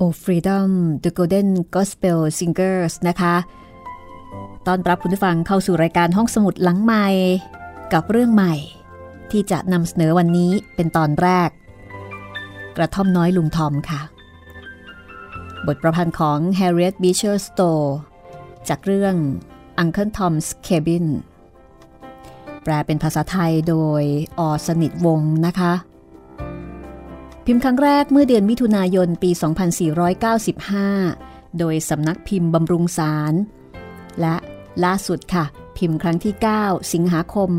Oh Freedom The Golden Gospel Singers นะคะตอนรับคุณผู้ฟังเข้าสู่รายการห้องสมุดหลังใหม่ กับเรื่องใหม่ ที่จะนำเสนอวันนี้เป็นตอนแรก กระท่อมน้อยลุงทอมค่ะ บทประพันธ์ของ Harriet Beecher Stowe จากเรื่อง Uncle Tom's Cabin แปลเป็นภาษาไทยโดยอสนิทวงนะคะ พิมพ์ครั้งแรกเมื่อเดือนมิถุนายนปี 2495 โดยสำนักพิมพ์บำรุงสาร และล่าสุดค่ะ พิมพ์ครั้งที่ 9 สิงหาคม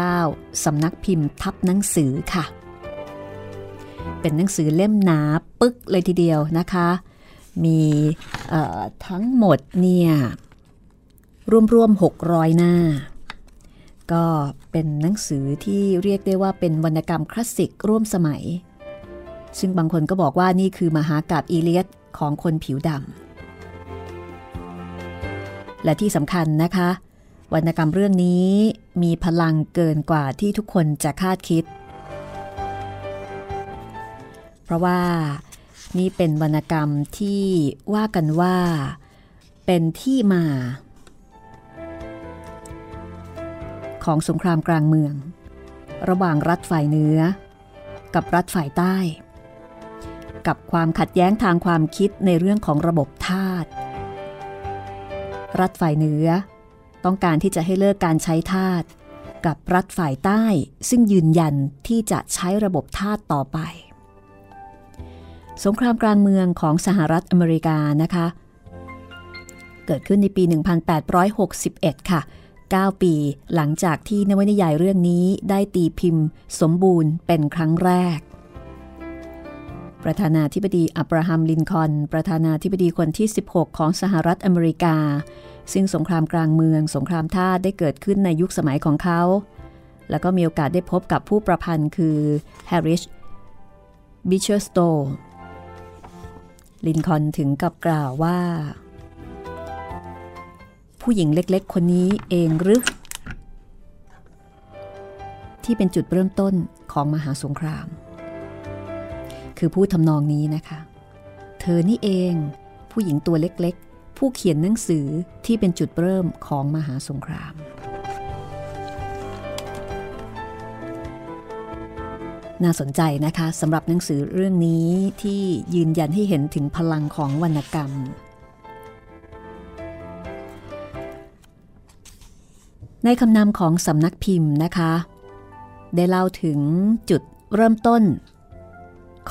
2559 สำนักพิมพ์ทับหนังสือค่ะ เป็นหนังสือเล่มหนาปึ๊กเลยทีเดียวนะคะ มีทั้งหมดเนี่ยรวมๆ600 หน้า ก็เป็นหนังสือที่เรียกได้ว่าเป็นวรรณกรรมคลาสสิกร่วมสมัย ซึ่งบางคนก็บอกว่านี่คือมหากาบอีเลียดของคนผิวดำและที่สำคัญนะคะ วรรณกรรมเรื่องนี้มีพลังเกินกว่าที่ทุกคนจะคาดคิด เพราะว่านี่เป็นวรรณกรรมที่ว่ากันว่า เป็นที่มา ของสงครามกลางเมือง ระหว่างรัฐฝ่ายเหนือ กับรัฐฝ่ายใต้ กับความขัดแย้งทางความคิดในเรื่องของระบบทาสรัฐฝ่ายเหนือ ต้องการที่จะให้เลิกการใช้ทาสกับรัฐฝ่ายใต้ซึ่งยืนยันที่จะใช้ระบบทาสต่อไป สงครามกลางเมืองของสหรัฐอเมริกานะคะ เกิดขึ้นในปี 1861 ค่ะ 9 ปี หลังจากที่นวนิยายเรื่องนี้ได้ตีพิมพ์ สมบูรณ์เป็นครั้งแรก ประธานาธิบดีอับราฮัมลินคอนประธานาธิบดีคนที่ 16 ของสหรัฐอเมริกา ซึ่งสงครามกลางเมืองสงครามท่าได้เกิดขึ้นในยุคสมัยของเขา แล้วก็มีโอกาสได้พบกับผู้ประพันธ์คือแฮเรียต บีเชอร์สโตว์ ลินคอล์นถึงกับกล่าวว่า ผู้หญิงเล็กๆ คนนี้เองหรือ ที่เป็นจุดเริ่มต้นของมหาสงคราม คือพูดทำนองนี้นะคะ เธอนี่เองผู้หญิงตัวเล็กๆ ผู้เขียนหนังสือที่เป็นจุดเริ่มของมหาสงคราม น่าสนใจนะคะสำหรับหนังสือเรื่องนี้ที่ยืนยันให้เห็นถึงพลังของวรรณกรรม ในคำนำของสำนักพิมพ์นะคะ ได้เล่าถึงจุดเริ่มต้น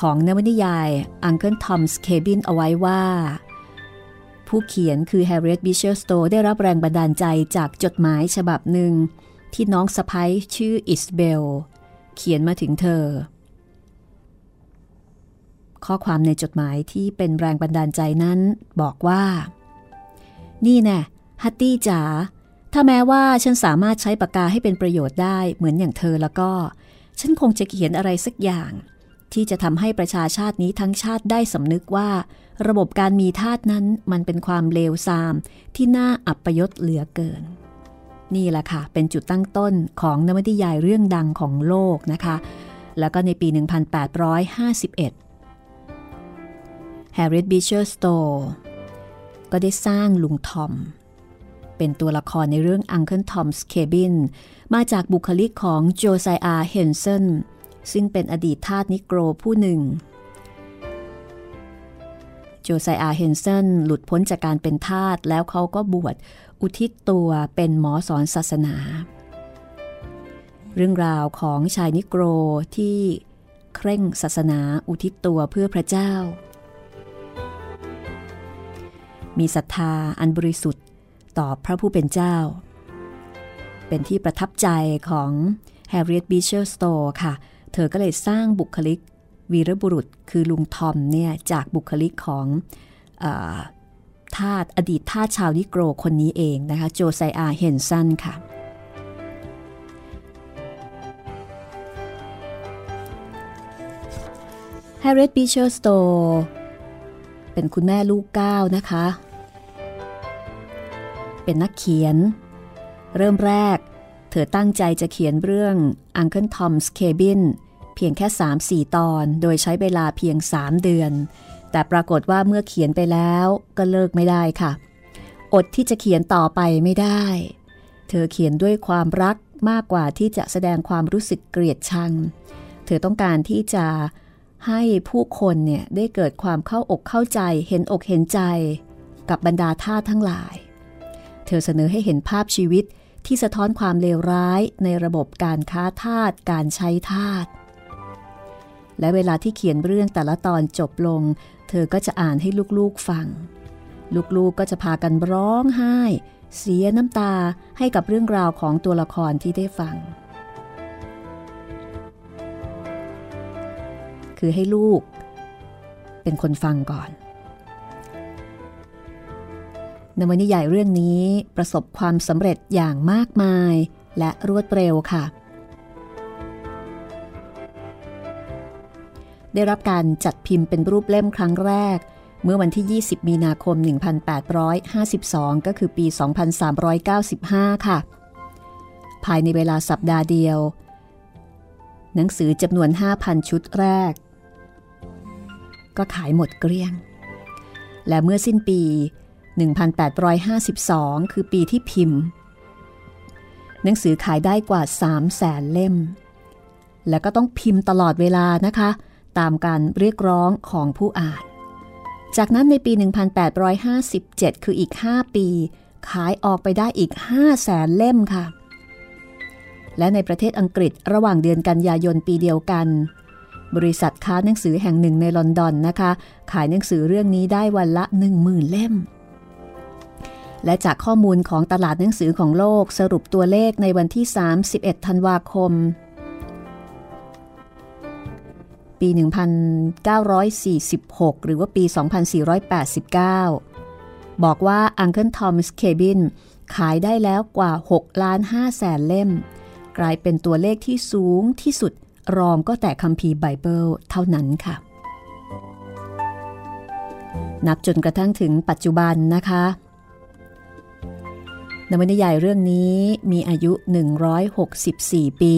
ของนวนิยาย Uncle Tom's Cabin เอาไว้ว่า ผู้เขียนคือ Harriet Beecher Stowe ได้รับแรงบันดาลใจจากจดหมายฉบับหนึ่ง ที่น้องสะพ้ยชื่ออิสเบล เขียนมาถึงเธอ ข้อความในจดหมายที่เป็นแรงบันดาลใจนั้นบอกว่า นี่แน่ฮัตตี้จ๋า ถ้าแม้ว่าฉันสามารถใช้ปากกาให้เป็นประโยชน์ได้เหมือนอย่างเธอแล้วก็ ฉันคงจะเขียนอะไรสักอย่าง ที่จะทำให้ประชาชาตินี้ทั้งชาติได้สำนึกว่า ระบบการมีทาสนั้นมันเป็นความเลวทราม ที่น่าอับปยศเหลือเกิน นี่แหละค่ะ เป็นจุดตั้งต้นของนวนิยายเรื่องดังของโลกนะคะ แล้วก็ในปี 1851 Harriet Beecher Stowe ก็ได้สร้างลุงทอม เป็นตัวละครในเรื่อง Uncle Tom's Cabin มาจากบุคลิกของโจไซอาเฮนเซนซึ่งเป็นอดีตทาสนิโกรผู้หนึ่ง โจไซอาเฮนเซนหลุดพ้นจากการเป็นทาสแล้วเขาก็บวชอุทิศตัวเป็นหมอสอนศาสนา เรื่องราวของชายนิโกรที่เคร่งศาสนาอุทิศตัวเพื่อพระเจ้ามีศรัทธาอันบริสุทธิ์ ต่อพระผู้เป็นเจ้า เป็นที่ประทับใจของ Harriet Beecher Stowe ค่ะ เธอก็เลยสร้างบุคลิกวีรบุรุษคือลุงทอมเนี่ยจากบุคลิกของอทาสอดีตทาสชาวนิโกรคนนี้เองนะคะ โจไซอาเฮนสันค่ะ Harriet Beecher Stowe เป็นคุณแม่ลูกเก้านะคะ เป็นนักเขียน เริ่มแรก เธอตั้งใจจะเขียนเรื่อง Uncle Tom's Cabin เพียงแค่ 3-4 ตอน โดยใช้เวลาเพียง 3 เดือนแแต่ปรากฏว่าเมื่อเขียนไปแล้วก็เลิกไม่ได้ค่ะ อดที่จะเขียนต่อไปไม่ได้ เธอเขียนด้วยความรักมากกว่าที่จะแสดงความรู้สึกเกลียดชัง เธอต้องการที่จะให้ผู้คนเนี่ยได้เกิดความเข้าอกเข้าใจ เห็นอกเห็นใจ กับบรรดาท่าทั้งหลาย เธอเสนอให้เห็นภาพชีวิตที่สะท้อนความเลวร้ายในระบบการค้าทาสการใช้ทาสและเวลาที่เขียนเรื่องแต่ละตอนจบลง เธอก็จะอ่านให้ลูกๆฟัง ลูกๆกก็จะพากันร้องไห้ เสียน้ำตาให้กับเรื่องราวของตัวละครที่ได้ฟัง คือให้ลูก เป็นคนฟังก่อน นวนิยายเรื่องนี้ประสบความสำเร็จอย่างมากมายและรวดเร็วค่ะ ได้รับการจัดพิมพ์เป็นรูปเล่มครั้งแรก เมื่อวันที่ 20 มีนาคม 1852 ก็คือปี 2395 ค่ะ ภายในเวลาสัปดาห์เดียว หนังสือจำนวน 5,000 ชุดแรก ก็ขายหมดเกลี้ยง และเมื่อสิ้นปี 1852 คือปีที่พิมพ์ หนังสือขายได้กว่า3แสนเล่ม และก็ต้องพิมพ์ตลอดเวลานะคะ ตามการเรียกร้องของผู้อ่าน จากนั้นในปี 1857 คืออีก 5 ปี ขายออกไปได้อีก5แสนเล่มค่ะ และในประเทศอังกฤษระหว่างเดือนกันยายนปีเดียวกันบริษัทค้าหนังสือแห่งหนึ่งในลอนดอนนะคะ ขายหนังสือเรื่องนี้ได้วันละ 10,000 เล่ม และจากข้อมูลของตลาดหนังสือของโลกสรุปตัวเลขในวันที่ 31 ธันวาคม ปี 1946 หรือว่าปี 2489 บอกว่า Uncle Tom's Cabin ขายได้แล้วกว่า 6 ล้าน5แสนเล่ม กลายเป็นตัวเลขที่สูงที่สุดรองก็แต่คัมภีร์ไบเบิลเท่านั้นค่ะ นับจนกระทั่งถึงปัจจุบันนะคะ นวนิยายเรื่องนี้มีอายุ 164 ปี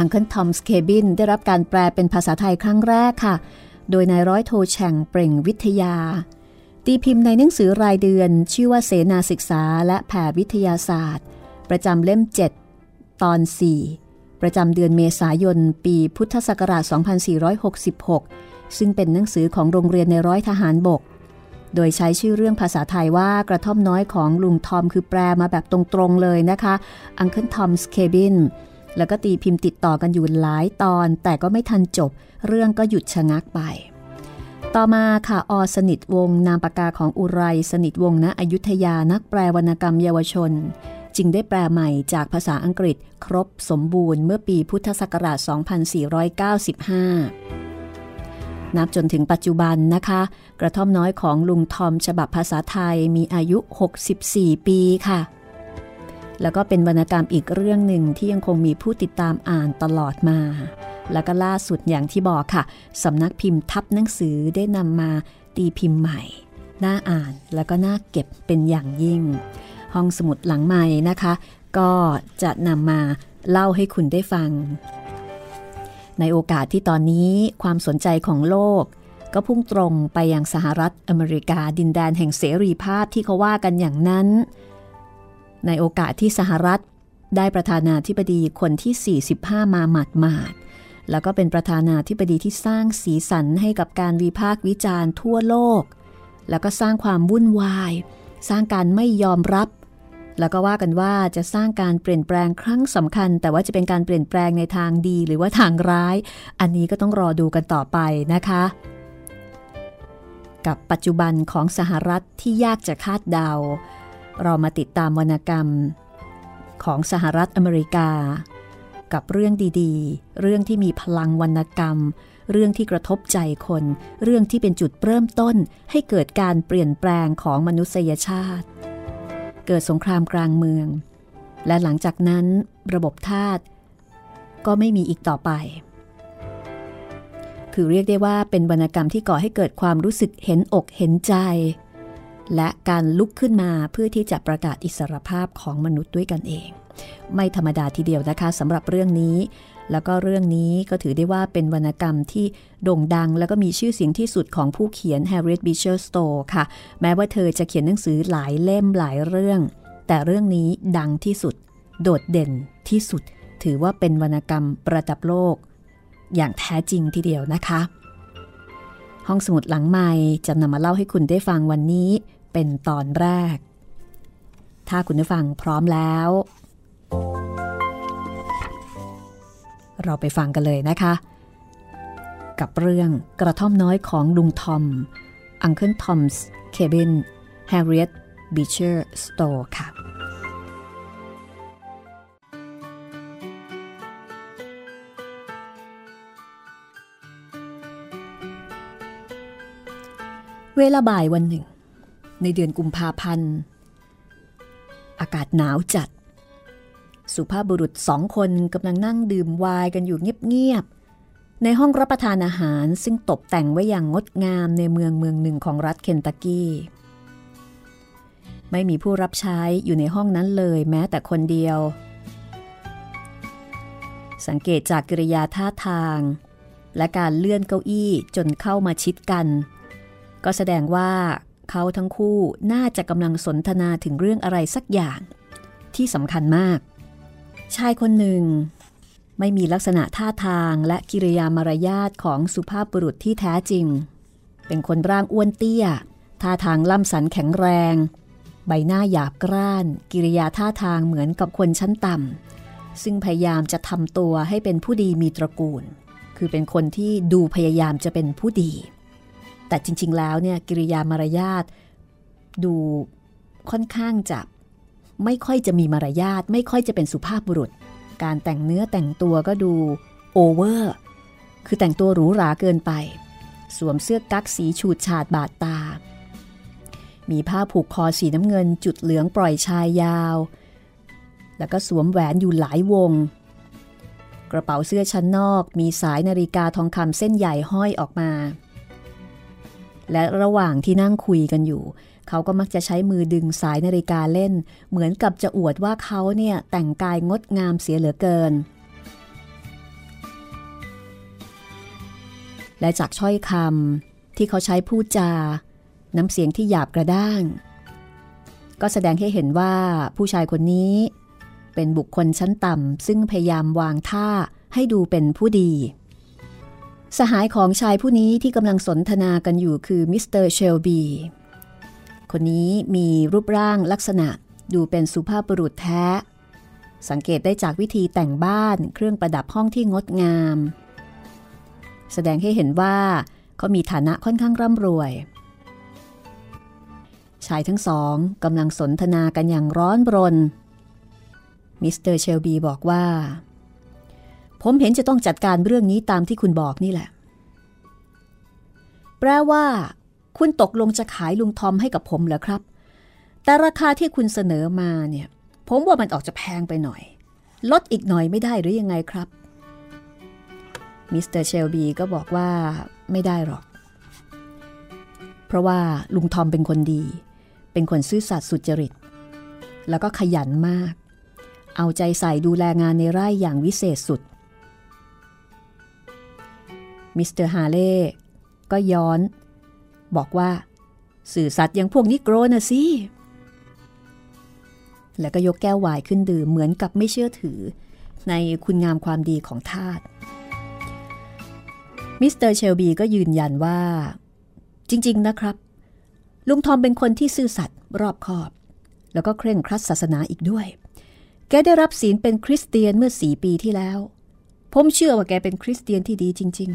Uncle Tom's Cabin ได้รับการแปลเป็นภาษาไทยครั้งแรกค่ะ โดยนายร้อยโทแฉ่งเปล่งวิทยา ตีพิมพ์ในหนังสือรายเดือน ชื่อว่าเสนาศึกษาและแผ่วิทยาศาสตร์ ประจำเล่ม 7 ตอน 4 ประจำเดือนเมษายน ปีพุทธศักราช 2466 ซึ่งเป็นหนังสือของโรงเรียนในร้อยทหารบก โดยใช้ชื่อเรื่องภาษาไทยว่ากระท่อมน้อยของลุงทอมคือแปลมาแบบตรงๆเลยนะคะ Uncle Tom's Cabin แล้วก็ตีพิมพ์ติดต่อกันอยู่หลายตอน แต่ก็ไม่ทันจบ เรื่องก็หยุดชะงักไป ต่อมาค่ะอสนิทวงนามปากกาของอุไรสนิทวงณอยุธยานักแปลวรรณกรรมเยาวชน จึงได้แปลใหม่จากภาษาอังกฤษ ครบสมบูรณ์เมื่อปีพุทธศักราช 2495 นับจนถึงปัจจุบันนะคะ กระท่อมน้อยของลุงทอมฉบับภาษาไทยมีอายุ 64 ปีค่ะ แล้วก็เป็นวรรณกรรมอีกเรื่องหนึ่งที่ยังคงมีผู้ติดตามอ่านตลอดมา แล้วก็ล่าสุดอย่างที่บอกค่ะสำนักพิมพ์ทับหนังสือได้นำมาตีพิมพ์ใหม่ น่าอ่านแล้วก็น่าเก็บเป็นอย่างยิ่ง ห้องสมุดหลังใหม่นะคะ ก็จะนำมาเล่าให้คุณได้ฟัง ในโอกาสที่ตอนนี้ความสนใจของโลก ก็พุ่งตรงไปยังสหรัฐอเมริกาดินแดนแห่งเสรีภาพที่เขาว่ากันอย่างนั้น ในโอกาสที่สหรัฐได้ประธานาธิบดีคนที่ 45 มาหมาดหมาดแล้วก็เป็นประธานาธิบดีที่สร้างสีสันให้กับการวิพากษ์วิจารณ์ทั่วโลก แล้วก็สร้างความวุ่นวาย สร้างการไม่ยอมรับ แล้วก็ว่ากันว่าจะสร้างการเปลี่ยนแปลงครั้งสำคัญ แต่ว่าจะเป็นการเปลี่ยนแปลงในทางดีหรือว่าทางร้าย อันนี้ก็ต้องรอดูกันต่อไปนะคะ กับปัจจุบันของสหรัฐที่ยากจะคาดเดา เรามาติดตามวรรณกรรม ของสหรัฐอเมริกา กับเรื่องดีๆ เรื่องที่มีพลังวรรณกรรม เรื่องที่กระทบใจคน เรื่องที่เป็นจุดเริ่มต้นให้เกิดการเปลี่ยนแปลงของมนุษยชาติ เกิดสงครามกลางเมือง และหลังจากนั้นระบบทาสก็ไม่มีอีกต่อไป คือเรียกได้ว่าเป็นวรรณกรรมที่ก่อให้เกิดความรู้สึกเห็นอกเห็นใจ และการลุกขึ้นมาเพื่อที่จะประกาศอิสรภาพของมนุษย์ด้วยกันเอง ไม่ธรรมดาทีเดียวนะคะสำหรับเรื่องนี้ แล้วก็เรื่องนี้ก็ถือได้ว่าเป็นวรรณกรรมที่โด่งดัง แล้วก็มีชื่อเสียงที่สุดของผู้เขียน Harriet Beecher Stowe ค่ะ แม้ว่าเธอจะเขียนหนังสือหลายเล่มหลายเรื่อง แต่เรื่องนี้ดังที่สุด โดดเด่นที่สุด ถือว่าเป็นวรรณกรรมประดับโลก อย่างแท้จริงทีเดียวนะคะ ห้องสมุดหลังใหม่จะนำมาเล่าให้คุณได้ฟังวันนี้เป็นตอนแรก ถ้าคุณได้ฟังพร้อมแล้ว เราไปฟังกันเลยนะคะ กับเรื่องกระท่อมน้อยของลุงทอม Uncle Tom's Cabin Harriet Beecher Stowe ค่ะ เวลาบ่ายวันหนึ่ง ในเดือนกุมภาพันธ์ อากาศหนาวจัด สุภาพบุรุษสองคนกำลังนั่งดื่มไวน์กันอยู่เงียบๆ ในห้องรับประทานอาหารซึ่งตกแต่งไว้อย่างงดงามในเมืองเมืองหนึ่งของรัฐเคนตักกี้ ไม่มีผู้รับใช้อยู่ในห้องนั้นเลยแม้แต่คนเดียว สังเกตจากกิริยาท่าทาง และการเลื่อนเก้าอี้จนเข้ามาชิดกัน ก็แสดงว่าเขาทั้งคู่น่าจะกำลังสนทนาถึงเรื่องอะไรสักอย่างที่สำคัญมาก ชายคนหนึ่ง ไม่มีลักษณะท่าทางและกิริยามารยาทของสุภาพบุรุษที่แท้จริง เป็นคนร่างอ้วนเตี้ย ท่าทางล่ำสันแข็งแรง ใบหน้าหยาบกร้าน กิริยาท่าทางเหมือนกับคนชั้นต่ำ ซึ่งพยายามจะทำตัวให้เป็นผู้ดีมีตระกูล คือเป็นคนที่ดูพยายามจะเป็นผู้ดี แต่จริง ๆ แล้วเนี่ยกิริยามารยาทดูค่อนข้างจะ ไม่ค่อยจะมีมารยาทไม่ค่อยจะเป็นสุภาพบุรุษ การแต่งเนื้อแต่งตัวก็ดูโอเวอร์คือแต่งตัวหรูหราเกินไป สวมเสื้อกั๊กสีฉูดฉาดบาดตา มีผ้าผูกคอสีน้ำเงินจุดเหลืองปล่อยชายยาว แล้วก็สวมแหวนอยู่หลายวง กระเป๋าเสื้อชั้นนอกมีสายนาฬิกาทองคำเส้นใหญ่ห้อยออกมา และระหว่างที่นั่งคุยกันอยู่ เขาก็มักจะใช้มือดึงสายนาฬิกาเล่น เหมือนกับจะอวดว่าเขาเนี่ยแต่งกายงดงามเสียเหลือเกิน และจากช้อยคำที่เขาใช้พูดจา น้ำเสียงที่หยาบกระด้าง ก็แสดงให้เห็นว่าผู้ชายคนนี้ เป็นบุคคลชั้นต่ำซึ่งพยายามวางท่าให้ดูเป็นผู้ดีสหายของชายผู้นี้ที่กำลังสนทนากันอยู่คือมิสเตอร์เชลบี คนนี้มีรูปร่างลักษณะดูเป็นสุภาพบุรุษแท้ สังเกตได้จากวิธีแต่งบ้านเครื่องประดับห้องที่งดงาม แสดงให้เห็นว่าเขามีฐานะค่อนข้างร่ำรวย ชายทั้งสองกำลังสนทนากันอย่างร้อนรน มิสเตอร์เชลบีบอกว่า ผมเห็นจะต้องจัดการเรื่องนี้ตามที่คุณบอกนี่แหละ แปลว่า คุณตกลงจะขายลุงทอมให้กับผมเหรอครับ แต่ราคาที่คุณเสนอมาเนี่ย ผมว่ามันออกจะแพงไปหน่อย ลดอีกหน่อยไม่ได้หรือยังไงครับ มิสเตอร์เชลบีก็บอกว่าไม่ได้หรอก เพราะว่าลุงทอมเป็นคนดี เป็นคนซื่อสัตย์สุจริต แล้วก็ขยันมาก เอาใจใส่ดูแลงานในไร่อย่างวิเศษสุดมิสเตอร์ฮาเล่ก็ย้อน บอกว่าซื่อสัตย์อย่างพวกนิโกรนะสิ แล้วก็ยกแก้วไวน์ขึ้นดื่มเหมือนกับไม่เชื่อถือ ในคุณงามความดีของทาสมิสเตอร์เชลบีก็ยืนยันว่า จริง ๆ นะครับ ลุงทอมเป็นคนที่ซื่อสัตย์รอบคอบ แล้วก็เคร่งครัดศาสนาอีกด้วย แกได้รับศีลเป็นคริสเตียนเมื่อสี่ปีที่แล้ว ผมเชื่อว่าแกเป็นคริสเตียนที่ดีจริง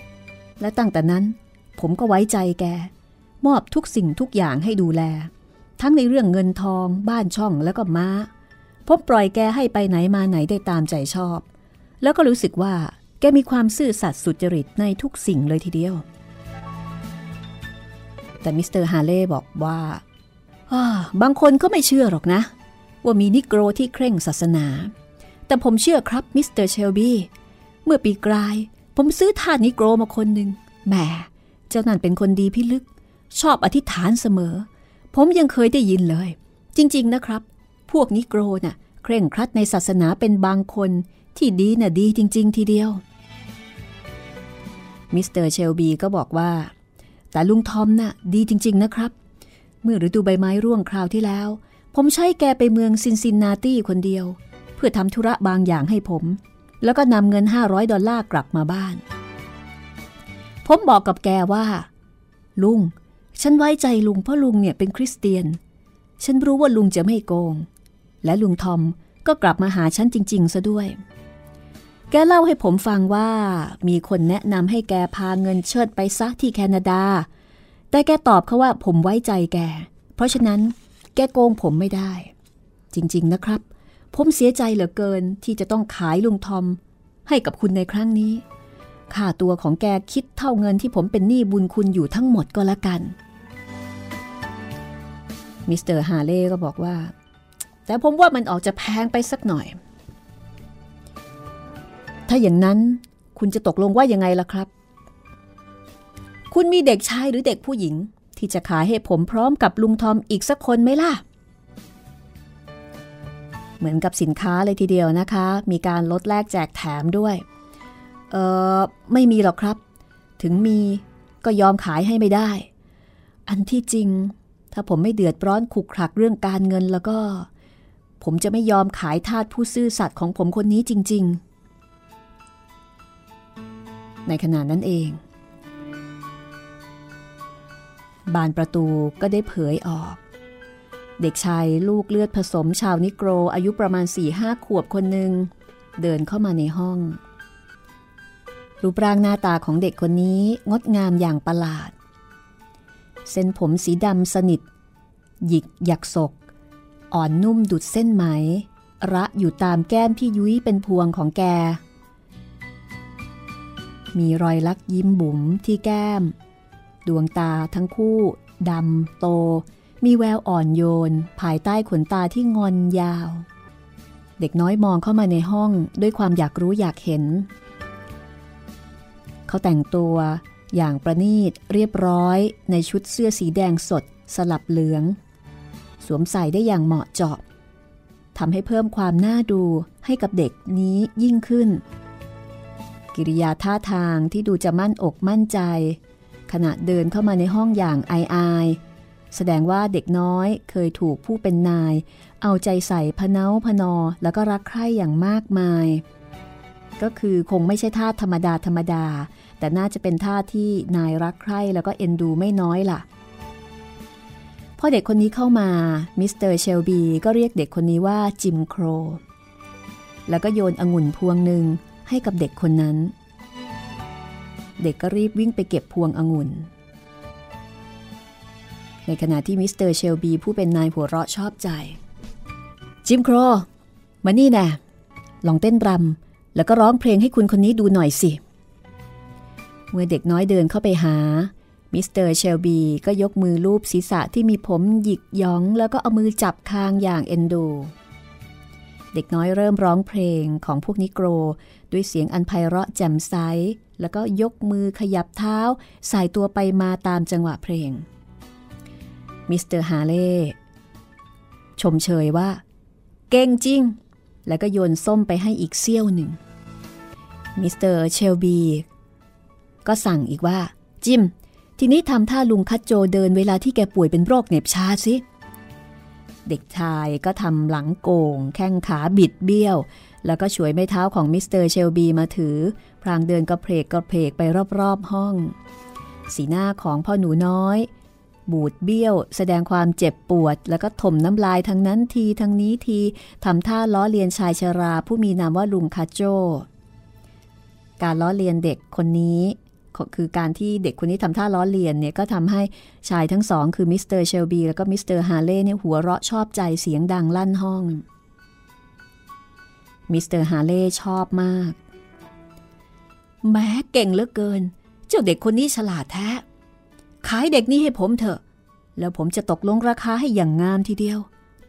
ๆ และตั้งแต่นั้น ผมก็ไว้ใจแก มอบทุกสิ่งทุกอย่างให้ดูแล ทั้งในเรื่องเงินทอง บ้านช่องแล้วก็ม้า ผมปล่อยแกให้ไปไหนมาไหนได้ตามใจชอบ แล้วก็รู้สึกว่าแกมีความซื่อสัตย์สุจริตในทุกสิ่งเลยทีเดียว แต่มิสเตอร์ฮาเล่บอกว่าบางคนก็ไม่เชื่อหรอกนะ ว่ามีนิโกรที่เคร่งศาสนา แต่ผมเชื่อครับมิสเตอร์เชลบีเมื่อปีกลาย ผมซื้อทาสนิโกรมาคนหนึ่งแหม เจ้านั่นเป็นคนดีพิลึก ชอบอธิษฐานเสมอ ผมยังเคยได้ยินเลย จริง ๆ นะครับ พวกนิโกรน่ะ เคร่งครัดในศาสนาเป็นบางคนที่ดีน่ะดีจริง ๆ ทีเดียว มิสเตอร์เชลบีก็บอกว่า แต่ลุงทอมน่ะดีจริง ๆ นะครับ เมื่อฤดูใบไม้ร่วงคราวที่แล้ว ผมใช้แกไปเมืองซินซินนาติคนเดียว เพื่อทำธุระบางอย่างให้ผม แล้วก็นำเงิน 500 ดอลลาร์กลับมาบ้าน ผมบอกกับแกว่า ลุง ฉันไว้ใจลุงเพราะลุงเนี่ยเป็นคริสเตียน ฉันรู้ว่าลุงจะไม่โกง และลุงทอมก็กลับมาหาฉันจริง ๆ ซะด้วย แกเล่าให้ผมฟังว่า มีคนแนะนำให้แกพาเงินเชิดไปซะที่แคนาดา แต่แกตอบเขาว่าผมไว้ใจแก เพราะฉะนั้นแกโกงผมไม่ได้ จริง ๆ นะครับ ผมเสียใจเหลือเกินที่จะต้องขายลุงทอม ให้กับคุณในครั้งนี้ ค่าตัวของแกคิดเท่าเงินที่ผมเป็นหนี้บุญคุณอยู่ทั้งหมดก็แล้วกัน มิสเตอร์ฮาเล่ก็บอกว่า แต่ผมว่ามันออกจะแพงไปสักหน่อย ถ้าอย่างนั้นคุณจะตกลงว่ายังไงล่ะครับ คุณมีเด็กชายหรือเด็กผู้หญิง ที่จะขายให้ผมพร้อมกับลุงทอมอีกสักคนไหมล่ะเหมือนกับสินค้าเลยทีเดียวนะคะ มีการลดแลกแจกแถมด้วย เออไม่มีหรอกครับ ถึงมีก็ยอมขายให้ไม่ได้ อันที่จริง ถ้าผมไม่เดือดร้อนขุกขลักเรื่องการเงินแล้วก็ ผมจะไม่ยอมขายทาสผู้ซื่อสัตย์ของผมคนนี้จริง ๆ ในขณะนั้นเอง บานประตูก็ได้เผยออก เด็กชายลูกเลือดผสมชาวนิโกรอายุประมาณ4ี่ห้าขวบคนหนึ่งเดินเข้ามาในห้อง รูปร่างหน้าตาของเด็กคนนี้งดงามอย่างประหลาด เส้นผมสีดำสนิท หยิกหยักศก อ่อนนุ่มดุดเส้นไหม ระอยู่ตามแก้มที่ยุ้ยเป็นพวงของแก มีรอยลักยิ้มบุ๋มที่แก้ม ดวงตาทั้งคู่ดำโต มีแววอ่อนโยน ภายใต้ขนตาที่งอนยาว เด็กน้อยมองเข้ามาในห้องด้วยความอยากรู้อยากเห็น เขาแต่งตัวอย่างประณีตเรียบร้อยในชุดเสื้อสีแดงสดสลับเหลือง สวมใส่ได้อย่างเหมาะเจาะทำให้เพิ่มความน่าดูให้กับเด็กนี้ยิ่งขึ้น กิริยาท่าทางที่ดูจะมั่นอกมั่นใจ ขณะเดินเข้ามาในห้องอย่างอายอายแสดงว่าเด็กน้อยเคยถูกผู้เป็นนาย เอาใจใส่พะเน้าพะนอแล้วก็รักใคร่อย่างมากมาย ก็คือคงไม่ใช่ทาสธรรมดาธรรมดา แต่น่าจะเป็นทาสที่นายรักใคร่แล้วก็เอ็นดูไม่น้อยล่ะ พอเด็กคนนี้เข้ามามิสเตอร์เชลบีก็เรียกเด็กคนนี้ว่าจิมโคร แล้วก็โยนองุ่นพวงหนึ่งให้กับเด็กคนนั้น เด็กก็รีบวิ่งไปเก็บพวงองุ่น ในขณะที่มิสเตอร์เชลบีผู้เป็นนายหัวเราะชอบใจ จิมโคร มานี่แน่ลองเต้นรำ แล้วก็ร้องเพลงให้คุณคนนี้ดูหน่อยสิ เมื่อเด็กน้อยเดินเข้าไปหา มิสเตอร์เชลบีก็ยกมือลูบศีรษะที่มีผมหยิกหยอง แล้วก็เอามือจับคางอย่างเอ็นดู เด็กน้อยเริ่มร้องเพลงของพวกนิโกร ด้วยเสียงอันไพเราะแจ่มใส แล้วก็ยกมือขยับเท้า ส่ายตัวไปมาตามจังหวะเพลง มิสเตอร์ฮาเล่ชมเชยว่า เก่งจริง แล้วก็โยนส้มไปให้อีกเสี้ยวหนึ่ง มิสเตอร์เชลบี ก็สั่งอีกว่า จิม ทีนี้ทำท่าลุงคัดโจเดินเวลาที่แกป่วยเป็นโรคเหน็บชาสิ เด็กชายก็ทำหลังโกง แข้งขาบิดเบี้ยว แล้วก็ฉวยไม้เท้าของมิสเตอร์เชลบีมาถือ พลางเดินกระเผลกกระเผลกไปรอบๆห้อง สีหน้าของพ่อหนูน้อยบูดเบี้ยว แสดงความเจ็บปวด แล้วก็ถ่มน้ำลายทางนั้นทีทางนี้ทีทำท่าล้อเลียนชายชราผู้มีนามว่าลุงคัดโจ การล้อเลียนเด็กคนนี้คือการที่เด็กคนนี้ทำท่าล้อเลียนเนี่ยก็ทำให้ชายทั้งสองคือมิสเตอร์เชลบีแล้วก็มิสเตอร์ฮาเล่เนี่ยหัวเราะชอบใจเสียงดังลั่นห้อง มิสเตอร์ฮาเล่ชอบมาก แหมเก่งเหลือเกิน เจ้าเด็กคนนี้ฉลาดแท้ ขายเด็กนี้ให้ผมเถอะ แล้วผมจะตกลงราคาให้อย่างงามทีเดียว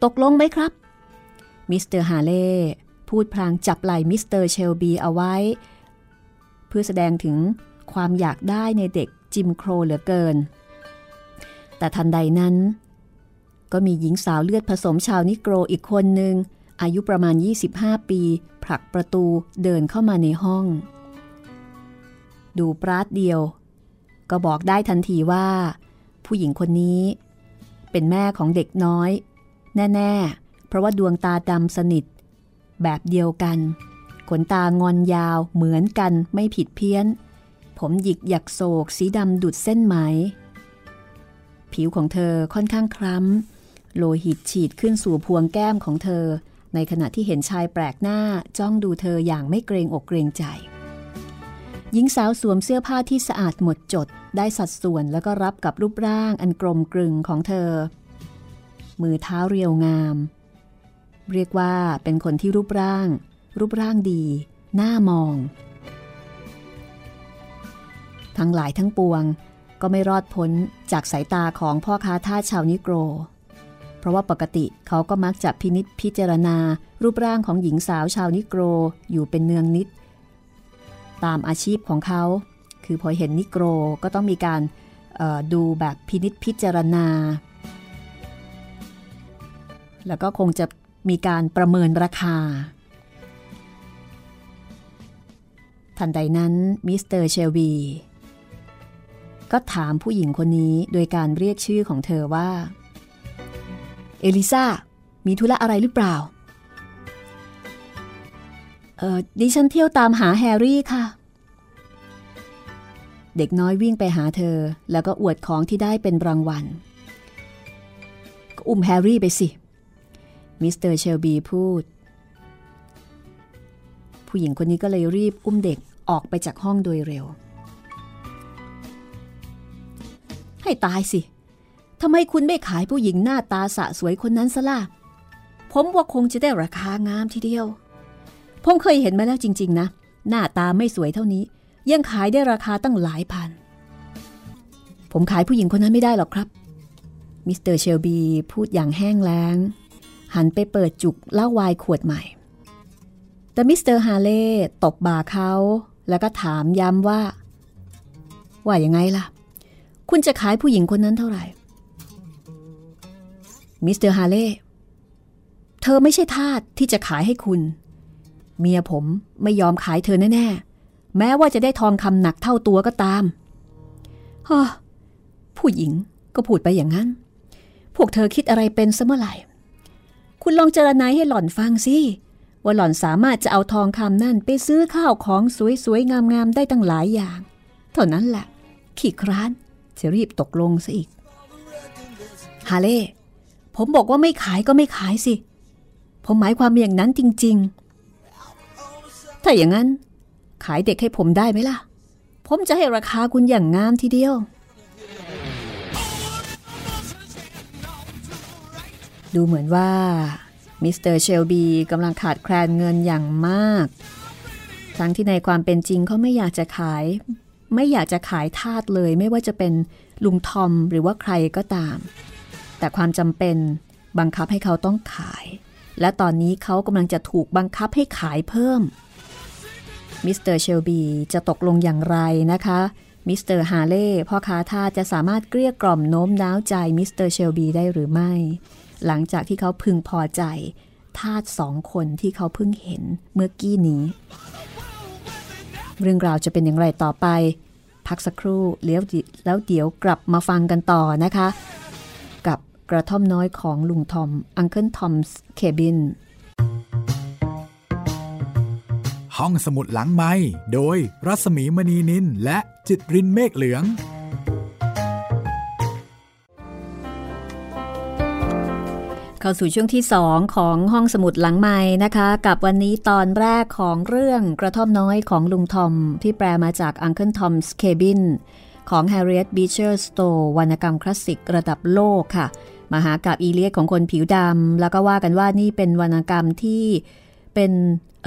ตกลงไหมครับ มิสเตอร์ฮาเล่พูดพลางจับไหล่มิสเตอร์เชลบีเอาไว้ เพื่อแสดงถึงความอยากได้ในเด็กจิมโครเหลือเกิน แต่ทันใดนั้น ก็มีหญิงสาวเลือดผสมชาวนิโกรอีกคนหนึ่ง อายุประมาณ 25 ปี ผลักประตูเดินเข้ามาในห้อง ดูปราดเดียว ก็บอกได้ทันทีว่า ผู้หญิงคนนี้ เป็นแม่ของเด็กน้อย แน่ ๆ เพราะว่าดวงตาดำสนิท แบบเดียวกัน ขนตางอนยาวเหมือนกันไม่ผิดเพี้ยน ผมหยิกหยักโศกสีดำดุดเส้นไหม ผิวของเธอค่อนข้างคล้ำ โลหิตฉีดขึ้นสู่พวงแก้มของเธอ ในขณะที่เห็นชายแปลกหน้าจ้องดูเธออย่างไม่เกรงอกเกรงใจ หญิงสาวสวมเสื้อผ้าที่สะอาดหมดจด ได้สัดส่วนแล้วก็รับกับรูปร่างอันกลมกลึงของเธอ มือเท้าเรียวงาม เรียกว่าเป็นคนที่รูปร่าง รูปร่างดี หน่ามอง ทั้งหลายทั้งปวงก็ไม่รอดพ้นจากสายตาของพ่อค้าท่าชาวนิโกร เพราะว่าปกติเขาก็มักจะพินิษพิจารณารูปร่างของหญิงสาวชาวนิโกรอยู่เป็นเนืองนิด ตามอาชีพของเขา คือพอเห็นนิโกรก็ต้องมีการดูแบบพินิษพิจารณา แล้วก็คงจะมีการประเมินราคา ทันใดนั้นมิสเตอร์เชลบีก็ถามผู้หญิงคนนี้โดยการเรียกชื่อของเธอว่า เอลิซามีธุระอะไรหรือเปล่า เออดิฉันเที่ยวตามหาแฮร์รี่ค่ะ เด็กน้อยวิ่งไปหาเธอ แล้วก็อวดของที่ได้เป็นรางวัล ก็อุ้มแฮร์รี่ไปสิ มิสเตอร์เชลบีพูด ผู้หญิงคนนี้ก็เลยรีบอุ้มเด็ก ออกไปจากห้องโดยเร็ว ให้ตายสิทำไมคุณไม่ขายผู้หญิงหน้าตาสะสวยคนนั้นซะล่ะ ผมว่าคงจะได้ราคางามทีเดียว ผมเคยเห็นมาแล้วจริง ๆ นะ หน้าตาไม่สวยเท่านี้ ยังขายได้ราคาตั้งหลายพัน ผมขายผู้หญิงคนนั้นไม่ได้หรอกครับ มิสเตอร์เชลบีพูดอย่างแห้งแล้ง หันไปเปิดจุกเหล้าไวน์ขวดใหม่ แต่มิสเตอร์ฮาเล่ตบบ่าเขา แล้วก็ถามย้ำว่า ว่ายังไงล่ะ คุณจะขายผู้หญิงคนนั้นเท่าไหร่ มิสเตอร์ฮาเล่เธอไม่ใช่ทาสที่จะขายให้คุณ เมียผมไม่ยอมขายเธอแน่ๆ แม้ว่าจะได้ทองคำหนักเท่าตัวก็ตามฮะผู้หญิงก็พูดไปอย่างนั้น พวกเธอคิดอะไรเป็นซะเมื่อไหร่ คุณลองเจรนายให้หล่อนฟังสิ ว่าหล่อนสามารถจะเอาทองคำนั่นไปซื้อข้าวของสวยๆ งามๆ ได้ตั้งหลายอย่าง เท่านั้นแหละขี้คร้านจะรีบตกลงซะอีก ฮาเล่ ผมบอกว่าไม่ขายก็ไม่ขายสิ ผมหมายความอย่างนั้นจริง ๆ ถ้าอย่างนั้น ขายเด็กให้ผมได้ไหมล่ะ ผมจะให้ราคาคุณอย่างงามทีเดียว ดูเหมือนว่า มิสเตอร์เชลบีกำลังขาดแคลนเงินอย่างมาก ทั้งที่ในความเป็นจริงเขาไม่อยากจะขาย ไม่อยากจะขายทาสเลย ไม่ว่าจะเป็นลุงทอมหรือว่าใครก็ตาม แต่ความจำเป็นบังคับให้เขาต้องขาย และตอนนี้เขากำลังจะถูกบังคับให้ขายเพิ่ม มิสเตอร์เชลบีจะตกลงอย่างไรนะคะมิสเตอร์ฮาเล่พ่อค้าทาสจะสามารถเกลี้ยกล่อมโน้มน้าวใจมิสเตอร์เชลบีได้หรือไม่ หลังจากที่เขาพึงพอใจทาสสองคนที่เขาเพิ่งเห็นเมื่อกี้นี้ เรื่องราวจะเป็นอย่างไรต่อไป พักสักครู่เดียวแล้วเดี๋ยวกลับมาฟังกันต่อนะคะ กับกระท่อมน้อยของลุงทอม Uncle Tom's Cabin ห้องสมุดหลังไม้โดยรัศมีมณีนินและจิตรินเมฆเหลือง เข้าสู่ช่วงที่ 2 ของห้องสมุดหลังไม้นะคะ กับวันนี้ตอนแรกของเรื่องกระท่อมน้อยของลุงทอม ที่แปลมาจาก Uncle Tom's Cabin ของ Harriet Beecher Stowe วรรณกรรมคลาสสิกระดับโลกค่ะ มหากับอีเลียของคนผิวดำแล้วก็ว่ากันว่านี่เป็นวรรณกรรมที่เป็น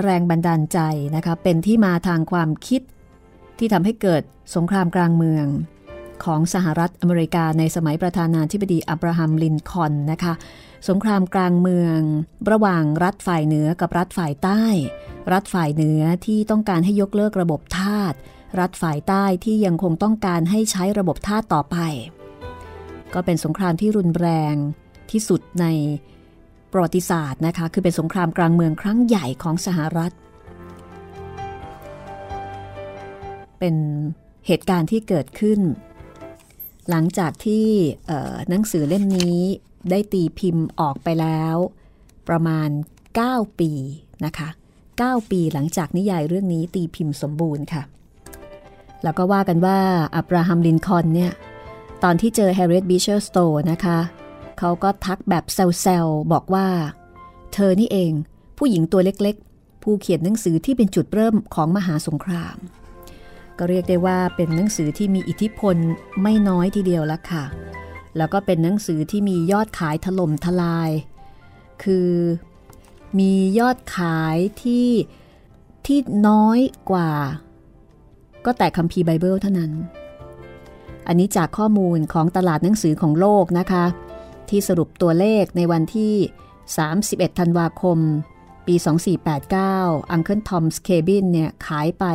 แรงบันดาลใจนะคะ เป็นที่มาทางความคิด ที่ทำให้เกิดสงครามกลางเมืองของสหรัฐอเมริกาในสมัยประธานาธิบดีอับราฮัมลินคอนนะคะ สงครามกลางเมือง ระหว่างรัฐฝ่ายเหนือกับรัฐฝ่ายใต้ รัฐฝ่ายเหนือที่ต้องการให้ยกเลิกระบบทาสรัฐฝ่ายใต้ที่ยังคงต้องการให้ใช้ระบบทาสต่อไป ก็เป็นสงครามที่รุนแรงที่สุดในประวัติศาสตร์นะคะคือเป็นสงครามกลางเมืองครั้งใหญ่ของสหรัฐ เป็นเหตุการณ์ที่เกิดขึ้น หลังจากที่หนังสือเล่มนี้ ได้ตีพิมพ์ออกไปแล้ว ประมาณ 9 ปีนะคะ 9 ปีหลังจากนิยายเรื่องนี้ตีพิมพ์สมบูรณ์ค่ะ แล้วก็ว่ากันว่าอับราฮัมลินคอล์นเนี่ย ตอนที่เจอแฮร์เรียตบีเชอร์สโตว์นะคะ เขาก็ทักแบบเซลล์บอกว่า เธอนี่เองผู้หญิงตัวเล็กๆ ผู้เขียนหนังสือที่เป็นจุดเริ่มของมหาสงคราม ก็เรียกได้ว่าเป็นหนังสือที่มีอิทธิพลไม่น้อยทีเดียวละค่ะ แล้วก็เป็นหนังสือที่มียอดขายถล่มทลาย คือมียอดขายที่ที่น้อยกว่า ก็แต่คัมภีร์ไบเบิลเท่านั้น อันนี้จากข้อมูลของตลาดหนังสือของโลกนะคะ ที่สรุปตัวเลขในวันที่ 31 ธันวาคม ปี 2489 Uncle Tom's Cabin เนี่ยขายไป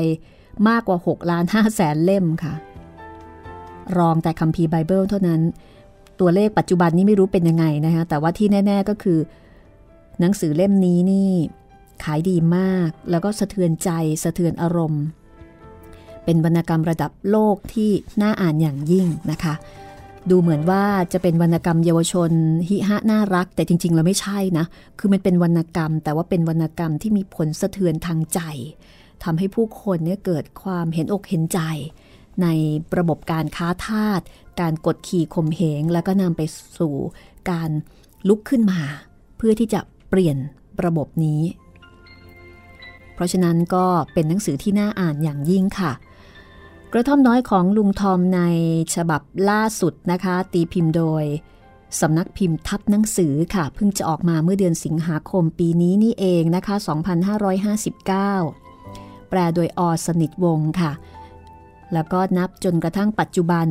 มากกว่า6ล้าน5แสนเล่มค่ะ รองแต่คัมภีร์ไบเบิลเท่านั้น ตัวเลขปัจจุบันนี้ไม่รู้เป็นยังไงนะคะแต่ว่าที่แน่ ๆก็คือ หนังสือเล่มนี้นี่ขายดีมาก แล้วก็สะเทือนใจสะเทือนอารมณ์ เป็นวรรณกรรมระดับโลกที่น่าอ่านอย่างยิ่งนะคะ ดูเหมือนว่าจะเป็นวรรณกรรมเยาวชนฮิฮะน่ารัก แต่จริง ๆ แล้วไม่ใช่นะ คือมันเป็นวรรณกรรม แต่ว่าเป็นวรรณกรรมที่มีผลสะเทือนทางใจทำให้ผู้คนเนี่ยเกิดความเห็นอกเห็นใจ ในระบบการค้าทาส การกดขี่ข่มเหง แล้วก็นำไปสู่การลุกขึ้นมา เพื่อที่จะเปลี่ยนระบบนี้ เพราะฉะนั้นก็เป็นหนังสือที่น่าอ่านอย่างยิ่งค่ะ กระท่อมน้อยของลุงทอมในฉบับล่าสุดนะคะ ตีพิมพ์โดยสำนักพิมพ์ทับหนังสือค่ะ เพิ่งจะออกมาเมื่อเดือนสิงหาคมปีนี้นี่เองนะคะ 2559 แปลโดยอสนิทวงค่ะ แล้วก็นับจนกระทั่งปัจจุบัน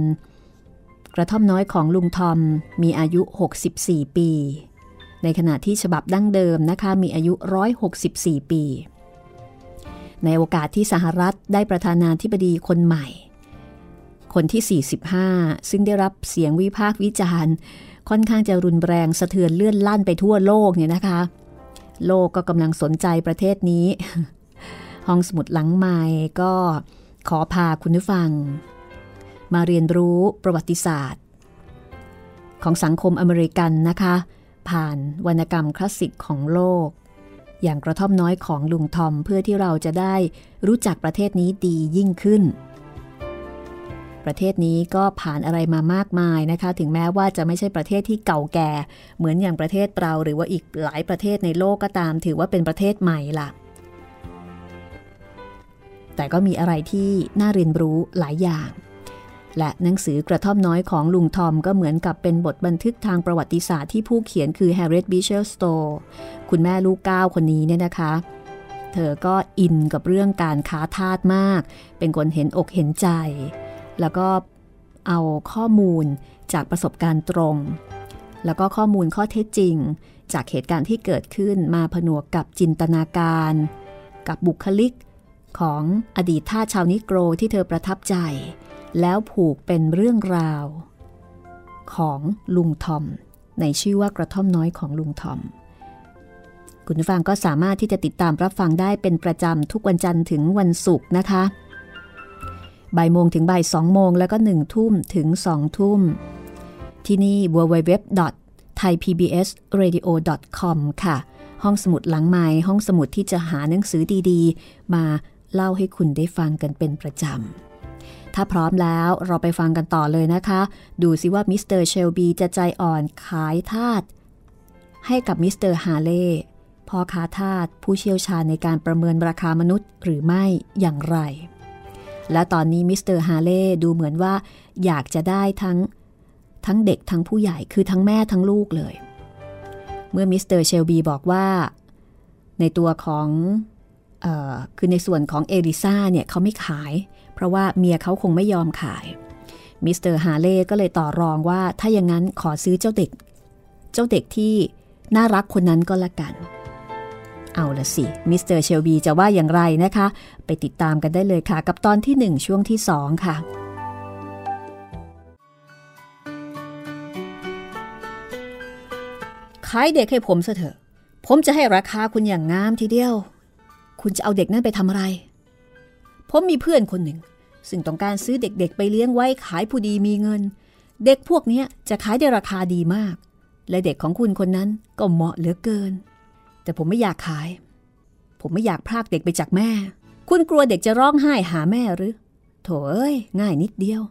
กระท่อมน้อยของลุงทอมมีอายุ 64 ปี ในขณะที่ฉบับดั้งเดิมนะคะมีอายุ 164 ปี ในโอกาสที่สหรัฐได้ประธานาธิบดีคนใหม่ คนที่ 45 ซึ่งได้รับเสียงวิพากษ์วิจารณ์ ค่อนข้างจะรุนแรงสะเทือนเลื่อนลั่นไปทั่วโลกเนี่ยนะคะ โลกก็กำลังสนใจประเทศนี้ ห้องสมุดหลังใหม่ก็ ขอพาคุณผู้ฟัง มาเรียนรู้ประวัติศาสตร์ ของสังคมอเมริกันนะคะ ผ่านวรรณกรรมคลาสสิกของโลก อย่างกระท่อมน้อยของลุงทอมเพื่อที่เราจะได้รู้จักประเทศนี้ดียิ่งขึ้น ประเทศนี้ก็ผ่านอะไรมามากมายนะคะ ถึงแม้ว่าจะไม่ใช่ประเทศที่เก่าแก่ เหมือนอย่างประเทศเราหรือว่าอีกหลายประเทศในโลกก็ตาม ถือว่าเป็นประเทศใหม่ล่ะ แต่ก็มีอะไรที่น่าเรียนรู้หลายอย่าง และหนังสือกระท่อมน้อยของลุงทอมก็เหมือนกับเป็นบทบันทึกทางประวัติศาสตร์ที่ผู้เขียนคือแฮร์ริเอตบิเชลสโตคุณแม่ลูกเก้าคนนี้เนี่ยนะคะ เธอก็อินกับเรื่องการค้าทาสมาก เป็นคนเห็นอกเห็นใจ แล้วก็เอาข้อมูลจากประสบการณ์ตรง แล้วก็ข้อมูลข้อเท็จจริง จากเหตุการณ์ที่เกิดขึ้นมาผนวกกับจินตนาการ กับบุคลิก ของอดีตท่าชาวนิโกรที่เธอประทับใจ แล้วผูกเป็นเรื่องราว ของลุงทอม ในชื่อว่ากระท่อมน้อยของลุงทอม คุณผู้ฟังก็สามารถที่จะติดตามรับฟังได้เป็นประจำทุกวันจันทร์ถึงวันศุกร์นะคะบ่ายโมงถึงบ่ายสองโมงแล้วก็หนึ่งทุ่มถึงสองทุ่ม ที่นี่ www.thaipbsradio.com ค่ะ ห้องสมุดหลังไม้ห้องสมุดที่จะหาหนังสือดีๆ มา เล่าให้คุณได้ฟังกันเป็นประจำ ถ้าพร้อมแล้วเราไปฟังกันต่อเลยนะคะ ดูซิว่ามิสเตอร์เชลบีจะใจอ่อนขายทาสให้กับมิสเตอร์ฮาเล่พ่อค้าทาสผู้เชี่ยวชาญในการประเมินราคามนุษย์หรือไม่อย่างไร และตอนนี้มิสเตอร์ฮาเล่ดูเหมือนว่า อยากจะได้ทั้ง ทั้งเด็กทั้งผู้ใหญ่คือทั้งแม่ทั้งลูกเลย เมื่อมิสเตอร์เชลบีบอกว่า ในตัวของ คือในส่วนของเอลิซาเนี่ยเขาไม่ขาย เพราะว่าเมียเขาคงไม่ยอมขาย มิสเตอร์ฮาเล่ก็เลยต่อรองว่าถ้าอย่างนั้นขอซื้อเจ้าเด็ก เจ้าเด็กที่น่ารักคนนั้นก็แล้วกัน เอาละสิ มิสเตอร์เชลบีจะว่าอย่างไรนะคะ ไปติดตามกันได้เลยค่ะ กับตอนที่ 1 ช่วงที่ 2 ค่ะขายเด็กให้ผมซะเถอะ ผมจะให้ราคาคุณอย่างงามทีเดียว คุณจะเอาเด็กนั้นไปทำอะไร ผมมีเพื่อนคนหนึ่ง ซึ่งต้องการซื้อเด็กๆ ไปเลี้ยงไว้ขายผู้ดีมีเงิน เด็กพวกนี้จะขายได้ราคาดีมาก และเด็กของคุณคนนั้นก็เหมาะเหลือเกิน แต่ผมไม่อยากขาย ผมไม่อยากพรากเด็กไปจากแม่ คุณกลัวเด็กจะร้องไห้หาแม่หรือ โถเอ้ย ง่ายนิดเดียว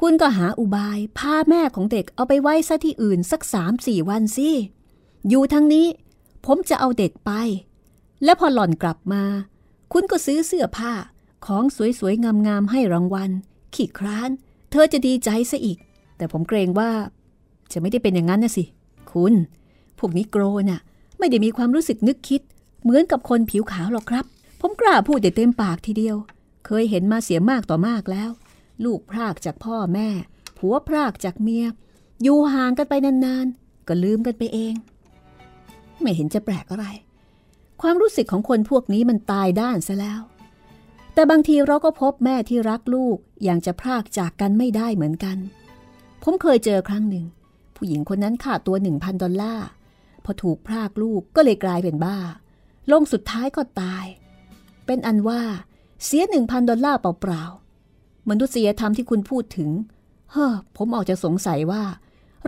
คุณก็หาอุบายพาแม่ของเด็กเอาไปไว้ซะที่อื่นสักสามสี่วันสิอยู่ทั้งนี้ ผมจะเอาเด็กไป และพอหล่อนกลับมา คุณก็ซื้อเสื้อผ้าของสวยๆ งามๆ ให้รางวัล ขี้คร้าน เธอจะดีใจซะอีก แต่ผมเกรงว่า จะไม่ได้เป็นอย่างนั้นนะสิ คุณ พวกนี้โกรน่ะ ไม่ได้มีความรู้สึกนึกคิด เหมือนกับคนผิวขาวหรอกครับ ผมกล้าพูดได้เต็มปากทีเดียว เคยเห็นมาเสียมากต่อมากแล้ว ลูกพรากจากพ่อแม่ ผัวพรากจากเมีย อยู่ห่างกันไปนานๆ ก็ลืมกันไปเอง ไม่เห็นจะแปลกอะไร ความรู้สึกของคนพวกนี้มันตายด้านซะแล้ว แต่บางทีเราก็พบแม่ที่รักลูกอย่างจะพรากจากกันไม่ได้เหมือนกัน ผมเคยเจอครั้งหนึ่ง ผู้หญิงคนนั้นขาดตัวหนึ่งพันดอลลาร์พอถูกพรากลูกก็เลยกลายเป็นบ้า ลงสุดท้ายก็ตาย เป็นอันว่า เสียหนึ่งพันดอลลาร์เปล่าๆมนุษยธรรมที่คุณพูดถึง เฮ้อผมออกจะสงสัยว่า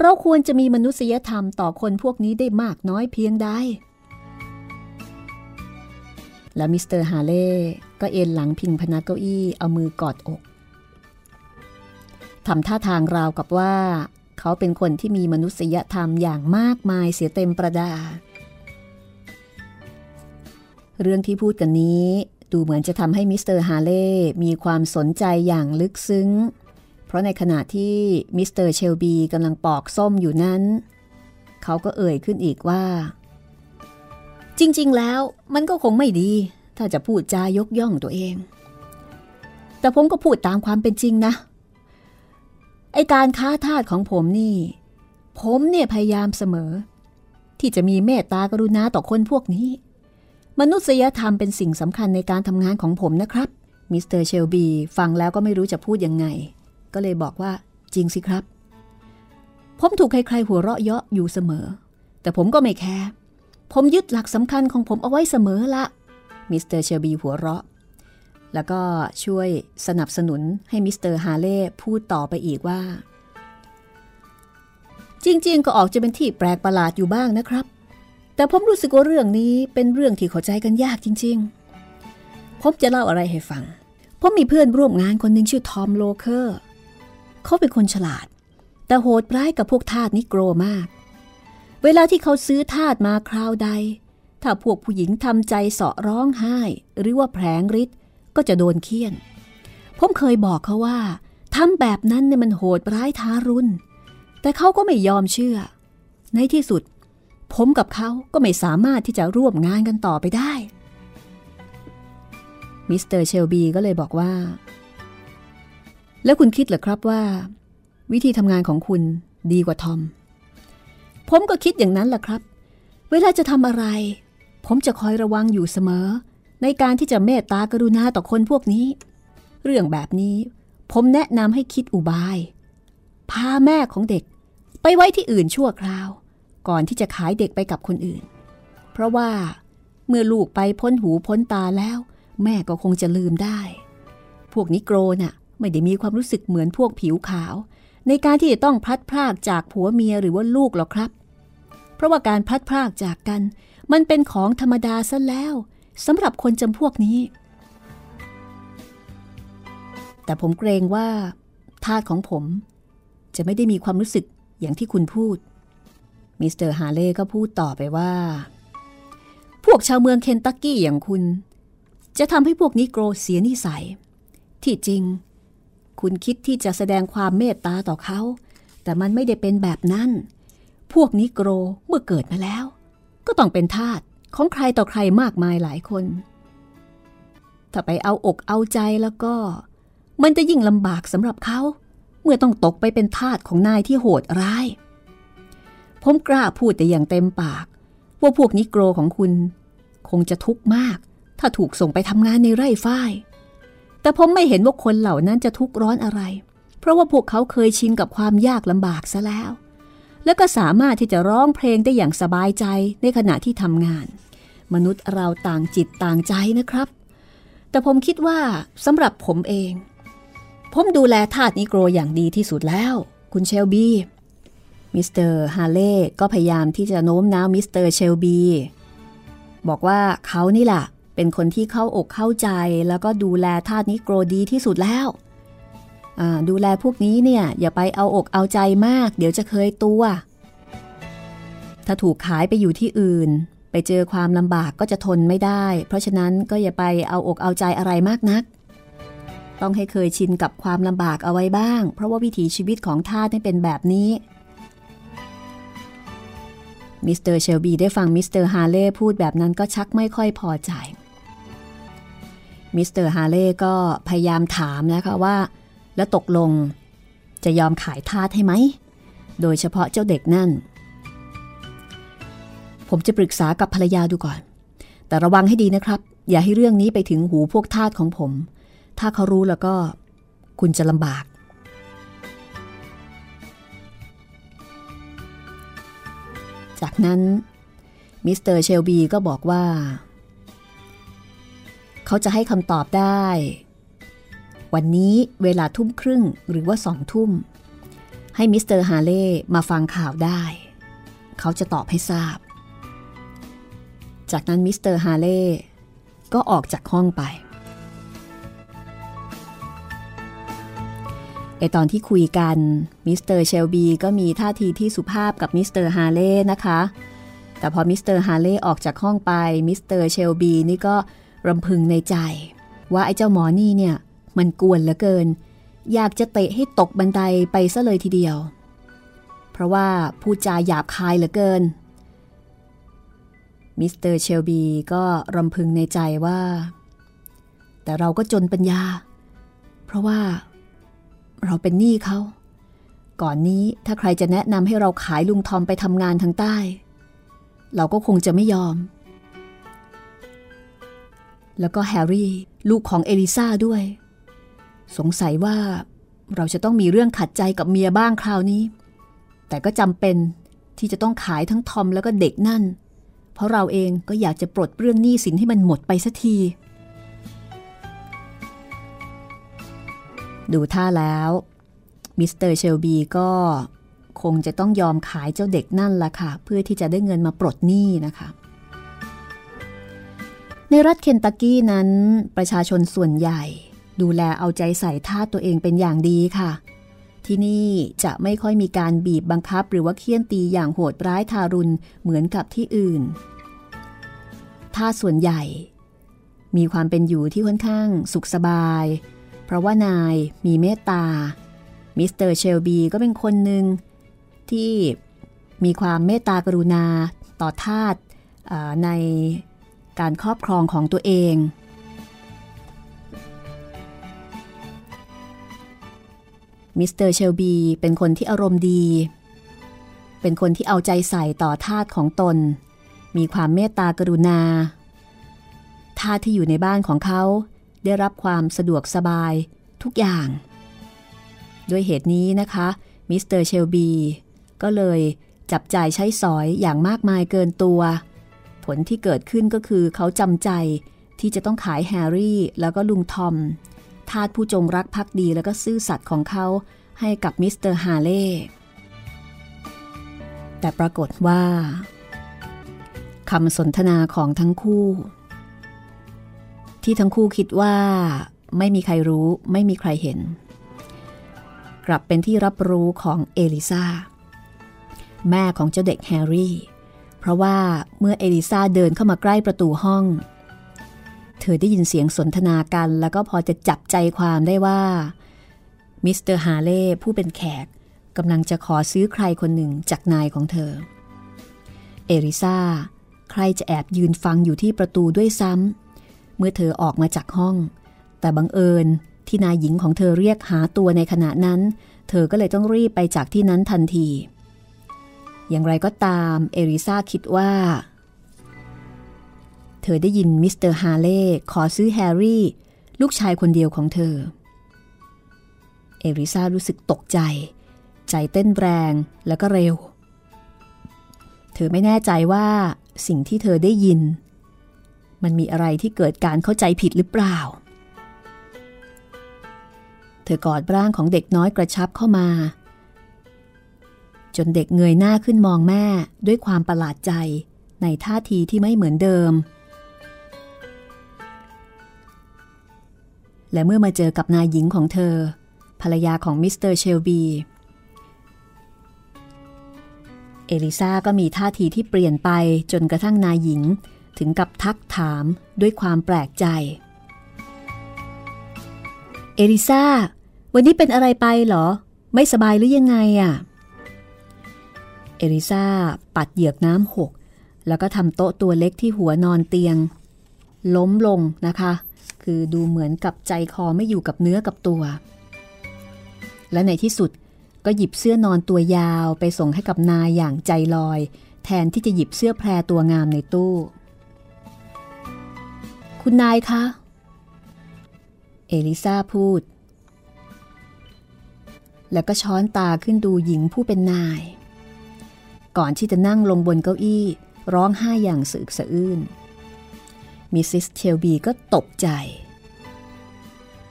เราควรจะมีมนุษยธรรมต่อคนพวกนี้ได้มากน้อยเพียงใด แล้วมิสเตอร์ฮาเล่ก็เอนหลังพิงพนักเก้าอี้เอามือกอดอกทำท่าทางราวกับว่า เขาเป็นคนที่มีมนุษยธรรมอย่างมากมายเสียเต็มประดา เรื่องที่พูดกันนี้ดูเหมือนจะทำให้มิสเตอร์ฮาเล่มีความสนใจอย่างลึกซึ้ง เพราะในขณะที่มิสเตอร์เชลบีกำลังปอกส้มอยู่นั้น เขาก็เอ่ยขึ้นอีกว่า จริงๆ แล้วมันก็คงไม่ดี ถ้าจะพูดจายกย่องตัวเอง แต่ผมก็พูดตามความเป็นจริงนะ ไอการค้าทาสของผมนี่ ผมเนี่ยพยายามเสมอ ที่จะมีเมตตากรุณาต่อคนพวกนี้ มนุษยธรรมเป็นสิ่งสำคัญในการทำงานของผมนะครับมิสเตอร์เชลบีฟังแล้วก็ไม่รู้จะพูดยังไง ก็เลยบอกว่าจริงสิครับ ผมถูกใครๆหัวเราะเยาะอยู่เสมอ แต่ผมก็ไม่แคร์ ผมยึดหลักสำคัญของผมเอาไว้เสมอละ มิสเตอร์เชลบีหัวเราะ แล้วก็ช่วยสนับสนุนให้มิสเตอร์ฮาเล่พูดต่อไปอีกว่า จริงๆ ก็ออกจะเป็นที่แปลกประหลาดอยู่บ้างนะครับ แต่ผมรู้สึกว่าเรื่องนี้เป็นเรื่องที่เข้าใจกันยากจริง ๆ ผมจะเล่าอะไรให้ฟัง ผมมีเพื่อนร่วมงานคนหนึ่งชื่อทอมโลเคอร์ เขาเป็นคนฉลาด แต่โหดร้ายกับพวกทาสนิโกรมาก เวลาที่เขาซื้อทาสมาคราวใด ถ้าพวกผู้หญิงทำใจเสาะร้องไห้ หรือว่าแผลงฤทธิ์ก็จะโดนเฆี่ยน ผมเคยบอกเขาว่าทำแบบนั้นเนี่ยมันโหดร้ายทารุณ แต่เขาก็ไม่ยอมเชื่อ ในที่สุด ผมกับเขาก็ไม่สามารถที่จะร่วมงานกันต่อไปได้ มิสเตอร์เชลบีก็เลยบอกว่า แล้วคุณคิดเหรอครับว่า วิธีทำงานของคุณดีกว่าทอม ผมก็คิดอย่างนั้นแหละครับ เวลาจะทำอะไร ผมจะคอยระวังอยู่เสมอ ในการที่จะเมตตากรุณาต่อคนพวกนี้ เรื่องแบบนี้ ผมแนะนำให้คิดอุบาย พาแม่ของเด็ก ไปไว้ที่อื่นชั่วคราว ก่อนที่จะขายเด็กไปกับคนอื่น เพราะว่าเมื่อลูกไปพ้นหูพ้นตาแล้ว แม่ก็คงจะลืมได้ พวกนิโกรน่ะไม่ได้มีความรู้สึกเหมือนพวกผิวขาว ในการที่จะต้องพลัดพรากจากผัวเมียหรือว่าลูกหรอกครับ เพราะว่าการพลัดพรากจากกัน มันเป็นของธรรมดาซะแล้วสำหรับคนจำพวกนี้ แต่ผมเกรงว่าทาสของผม จะไม่ได้มีความรู้สึกอย่างที่คุณพูด มิสเตอร์ฮาเล่ก็พูดต่อไปว่า พวกชาวเมืองเคนตักกี้อย่างคุณ จะทำให้พวกนิโกรเสียนิสัย ที่จริง คุณคิดที่จะแสดงความเมตตาต่อเขา แต่มันไม่ได้เป็นแบบนั้น พวกนิโกรเมื่อเกิดมาแล้ว ก็ต้องเป็นทาสของใครต่อใครมากมายหลายคน ถ้าไปเอาอกเอาใจแล้วก็ มันจะยิ่งลำบากสำหรับเขา เมื่อต้องตกไปเป็นทาสของนายที่โหดร้าย ผมกล้าพูดแต่อย่างเต็มปาก ว่าพวกนิโกรของคุณ คงจะทุกข์มาก ถ้าถูกส่งไปทำงานในไร่ฝ้าย แต่ผมไม่เห็นว่าคนเหล่านั้นจะทุกข์ร้อนอะไร เพราะว่าพวกเขาเคยชินกับความยากลำบากซะแล้ว แล้วก็สามารถที่จะร้องเพลงได้อย่างสบายใจในขณะที่ทำงาน มนุษย์เราต่างจิตต่างใจนะครับ แต่ผมคิดว่าสำหรับผมเอง ผมดูแลทาสนิโกรอย่างดีที่สุดแล้ว คุณเชลบีมิสเตอร์ฮาเล่ก็พยายามที่จะโน้มน้าวมิสเตอร์เชลบีบอกว่าเขานี่แหละเป็นคนที่เข้าอกเข้าใจแล้วก็ดูแลทาสนิโกรดีที่สุดแล้ว ดูแลพวกนี้เนี่ยอย่าไปเอาอกเอาใจมาก เดี๋ยวจะเคยตัว ถ้าถูกขายไปอยู่ที่อื่น ไปเจอความลำบากก็จะทนไม่ได้ เพราะฉะนั้นก็อย่าไปเอาอกเอาใจอะไรมากนัก ต้องให้เคยชินกับความลำบากเอาไว้บ้าง เพราะว่าวิถีชีวิตของทาสเป็นแบบนี้มิสเตอร์เชลบีได้ฟังมิสเตอร์ฮาเล่พูดแบบนั้นก็ชักไม่ค่อยพอใจมิสเตอร์ฮาเล่ก็พยายามถามนะคะว่า แล้วตกลง จะยอมขายทาสให้ไหม โดยเฉพาะเจ้าเด็กนั่น ผมจะปรึกษากับภรรยาดูก่อน แต่ระวังให้ดีนะครับ อย่าให้เรื่องนี้ไปถึงหูพวกทาสของผม ถ้าเขารู้แล้วก็ คุณจะลำบาก จากนั้นมิสเตอร์เชลบีก็บอกว่า เขาจะให้คำตอบได้ วันนี้เวลาทุ่มครึ่งหรือว่าสองทุ่ม ให้มิสเตอร์ฮาเล่มาฟังข่าวได้ เขาจะตอบให้ทราบ จากนั้นมิสเตอร์ฮาเล่ก็ออกจากห้องไปไอ้ตอนที่คุยกันมิสเตอร์เชลบีก็มีท่าทีที่สุภาพกับมิสเตอร์ฮาเล่นะคะ แต่พอมิสเตอร์ฮาเล่ออกจากห้องไปมิสเตอร์เชลบีนี่ก็รำพึงในใจ ว่าไอ้เจ้าหมอนี่เนี่ย มันกวนเหลือเกิน อยากจะเตะให้ตกบันไดไปซะเลยทีเดียว เพราะว่าพูดจาหยาบคายเหลือเกิน มิสเตอร์เชลบีก็รำพึงในใจว่า แต่เราก็จนปัญญา เพราะว่า เราเป็นหนี้เขา ก่อนนี้ถ้าใครจะแนะนำให้เราขายลุงทอมไปทำงานทางใต้ เราก็คงจะไม่ยอมแล้วก็แฮร์รี่ ลูกของเอลิซาด้วย สงสัยว่าเราจะต้องมีเรื่องขัดใจกับเมียบ้างคราวนี้ แต่ก็จำเป็นที่จะต้องขายทั้งทอมแล้วก็เด็กนั่น เพราะเราเองก็อยากจะปลดเรื่องหนี้สินให้มันหมดไปสักที ดูท่าแล้วมิสเตอร์เชลบีก็คงจะต้องยอมขายเจ้าเด็กนั่นละค่ะ เพื่อที่จะได้เงินมาปลดหนี้นะคะ ในรัฐเคนตักกี้นั้นประชาชนส่วนใหญ่ ดูแลเอาใจใส่ทาสตัวเองเป็นอย่างดีค่ะ ที่นี่จะไม่ค่อยมีการบีบบังคับหรือว่าเฆี่ยนตีอย่างโหดร้ายทารุณเหมือนกับที่อื่นทาสส่วนใหญ่ มีความเป็นอยู่ที่ค่อนข้างสุขสบาย เพราะว่านายมีเมตตา มิสเตอร์เชลบีก็เป็นคนหนึ่งที่มีความเมตตากรุณาต่อทาสในการครอบครองของตัวเอง มิสเตอร์เชลบีเป็นคนที่อารมณ์ดี เป็นคนที่เอาใจใส่ต่อทาสของตน มีความเมตตากรุณา ทาสที่อยู่ในบ้านของเขา ได้รับความสะดวกสบายทุกอย่าง ด้วยเหตุนี้นะคะ มิสเตอร์เชลบี ก็เลยจับจ่ายใช้สอยอย่างมากมายเกินตัว ผลที่เกิดขึ้นก็คือเขาจำใจที่จะต้องขายแฮร์รี่แล้วก็ลุงทอม ทาสผู้จงรักภักดีแล้วก็ซื่อสัตย์ของเขาให้กับมิสเตอร์ฮาเล่แต่ปรากฏว่าคำสนทนาของทั้งคู่ ที่ทั้งคู่คิดว่าไม่มีใครรู้ไม่มีใครเห็น กลับเป็นที่รับรู้ของเอลิซาแม่ของเจ้าเด็กแฮร์รี่ เพราะว่าเมื่อเอลิซาเดินเข้ามาใกล้ประตูห้อง เธอได้ยินเสียงสนทนากัน แล้วก็พอจะจับใจความได้ว่า มิสเตอร์ฮาเล่ผู้เป็นแขกกำลังจะขอซื้อใครคนหนึ่งจากนายของเธอ เอลิซาใคร่จะแอบยืนฟังอยู่ที่ประตูด้วยซ้ำเมื่อเธอออกมาจากห้อง แต่บังเอิญที่นายหญิงของเธอเรียกหาตัวในขณะนั้น เธอก็เลยต้องรีบไปจากที่นั้นทันที อย่างไรก็ตามเอลิซาคิดว่า เธอได้ยินมิสเตอร์ฮาเล่ขอซื้อแฮร์รี่ ลูกชายคนเดียวของเธอ เอริซารู้สึกตกใจ ใจเต้นแรงแล้วก็เร็ว เธอไม่แน่ใจว่าสิ่งที่เธอได้ยิน มันมีอะไรที่เกิดการเข้าใจผิดหรือเปล่า เธอกอดร่างของเด็กน้อยกระชับเข้ามา จนเด็กเงยหน้าขึ้นมองแม่ด้วยความประหลาดใจในท่าทีที่ไม่เหมือนเดิม และเมื่อมาเจอกับนายหญิงของเธอ ภรรยาของมิสเตอร์เชลบีเอลิซาก็มีท่าทีที่เปลี่ยนไปจนกระทั่งนายหญิง ถึงกับทักถามด้วยความแปลกใจ เอลิซาวันนี้เป็นอะไรไปเหรอ ไม่สบายหรือยังไงอะ่ะ เอลิซาปัดเหยือกน้ำหก แล้วก็ทำโต๊ะตัวเล็กที่หัวนอนเตียง ล้มลงนะคะ คือดูเหมือนกับใจคอไม่อยู่กับเนื้อกับตัว และในที่สุดก็หยิบเสื้อนอนตัวยาวไปส่งให้กับนายอย่างใจลอย แทนที่จะหยิบเสื้อแพรตัวงามในตู้ คุณนายคะ เอลิซาพูด แล้วก็ช้อนตาขึ้นดูหญิงผู้เป็นนาย ก่อนที่จะนั่งลงบนเก้าอี้ ร้องไห้อย่างสึกสะอื้น มิสซิสเชลบีก็ตกใจ